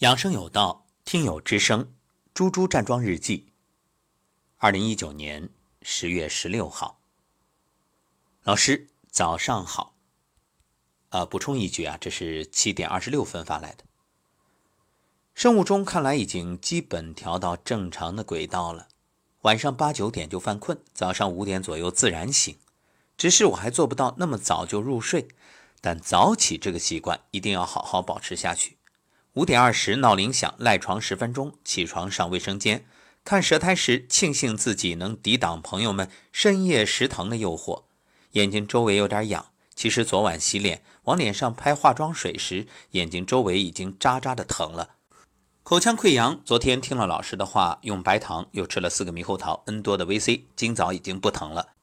养生有道，听友之声，猪猪站桩日记。二零一九年十月十六号，老师早上好。呃，补充一句啊，这是七点二十六分发来的。生物钟看来已经基本调到正常的轨道了，晚上八九点就犯困，早上五点左右自然醒。只是我还做不到那么早就入睡，但早起这个习惯一定要好好保持下去。五点二十，闹铃响，赖床十分钟，起床上卫生间，看舌苔时，庆幸自己能抵挡朋友们深夜食堂的诱惑。眼睛周围有点痒，其实昨晚洗脸往脸上拍化妆水时，眼睛周围已经扎扎的疼了。口腔溃疡，昨天听了老师的话，用白糖，又吃了四个猕猴桃，N 多的 VC，今早已经不疼了。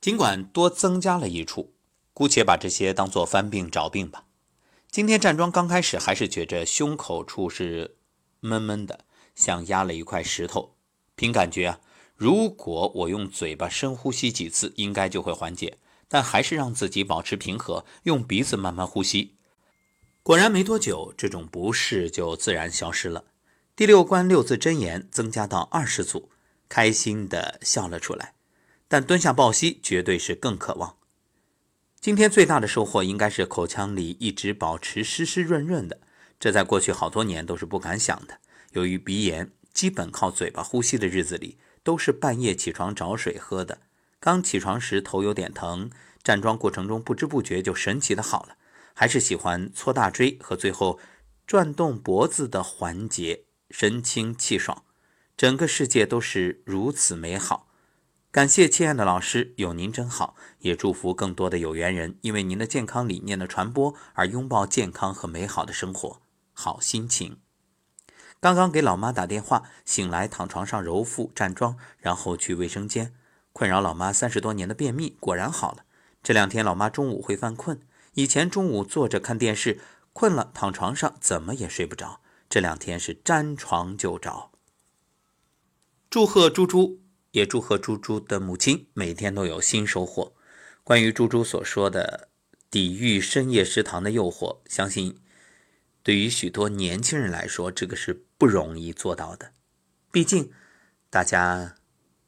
尽管多增加了一处，姑且把这些当做翻病找病吧。今天站桩刚开始，还是觉着胸口处是闷闷的，像压了一块石头。凭感觉啊，如果我用嘴巴深呼吸几次，应该就会缓解。但还是让自己保持平和，用鼻子慢慢呼吸。果然没多久，这种不适就自然消失了。第六关六字真言增加到二十组，开心的笑了出来。但蹲下抱膝绝对是更渴望。今天最大的收获应该是口腔里一直保持湿湿润润的，这在过去好多年都是不敢想的。由于鼻炎，基本靠嘴巴呼吸的日子里，都是半夜起床找水喝的。刚起床时头有点疼，站桩过程中不知不觉就神奇的好了。还是喜欢搓大椎和最后转动脖子的环节，神清气爽，整个世界都是如此美好。感谢亲爱的老师，有您真好。也祝福更多的有缘人，因为您的健康理念的传播而拥抱健康和美好的生活。好心情。刚刚给老妈打电话，醒来躺床上揉腹站桩，然后去卫生间。困扰老妈三十多年的便秘果然好了。这两天老妈中午会犯困，以前中午坐着看电视，困了躺床上怎么也睡不着。这两天是沾床就着。祝贺猪猪。也祝贺猪猪的母亲每天都有新收获。关于猪猪所说的抵御深夜食堂的诱惑，相信对于许多年轻人来说，这个是不容易做到的。毕竟，大家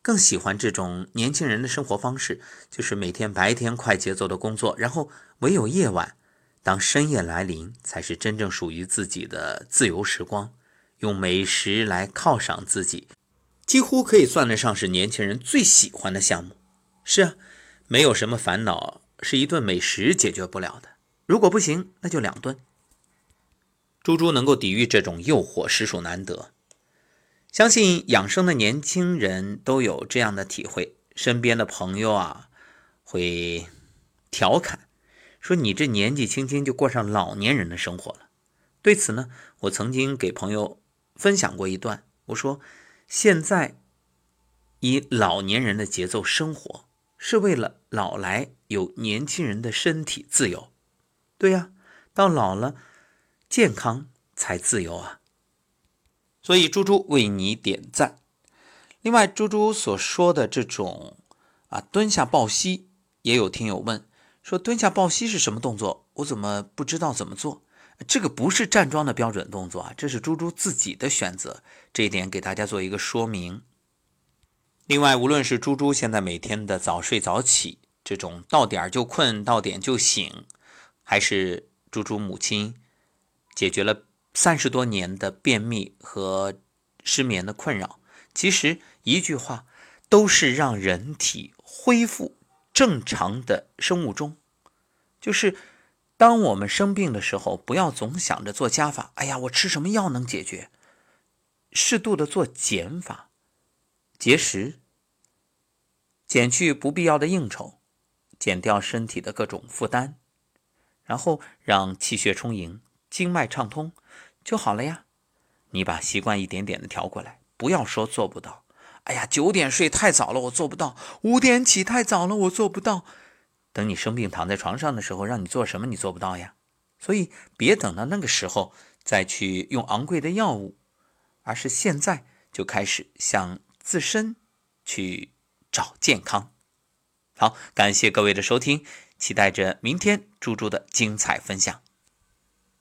更喜欢这种年轻人的生活方式，就是每天白天快节奏的工作，然后唯有夜晚，当深夜来临，才是真正属于自己的自由时光，用美食来犒赏自己。几乎可以算得上是年轻人最喜欢的项目。是啊，没有什么烦恼是一顿美食解决不了的。如果不行，那就两顿。猪猪能够抵御这种诱惑，实属难得。相信养生的年轻人都有这样的体会。身边的朋友啊，会调侃说：“你这年纪轻轻就过上老年人的生活了。”对此呢，我曾经给朋友分享过一段，我说。现在以老年人的节奏生活，是为了老来有年轻人的身体自由。对呀，到老了健康才自由啊！所以猪猪为你点赞。另外，猪猪所说的这种啊蹲下抱膝，也有听友问说蹲下抱膝是什么动作？我怎么不知道怎么做？这个不是站桩的标准动作啊，这是猪猪自己的选择，这一点给大家做一个说明。另外，无论是猪猪现在每天的早睡早起，这种到点就困，到点就醒，还是猪猪母亲解决了三十多年的便秘和失眠的困扰，其实一句话，都是让人体恢复正常的生物钟，就是。当我们生病的时候，不要总想着做加法。哎呀，我吃什么药能解决？适度的做减法，节食，减去不必要的应酬，减掉身体的各种负担，然后让气血充盈，经脉畅通就好了呀。你把习惯一点点的调过来，不要说做不到。哎呀，九点睡太早了，我做不到；五点起太早了，我做不到。等你生病躺在床上的时候，让你做什么你做不到呀？所以别等到那个时候再去用昂贵的药物，而是现在就开始向自身去找健康。好，感谢各位的收听，期待着明天猪猪的精彩分享。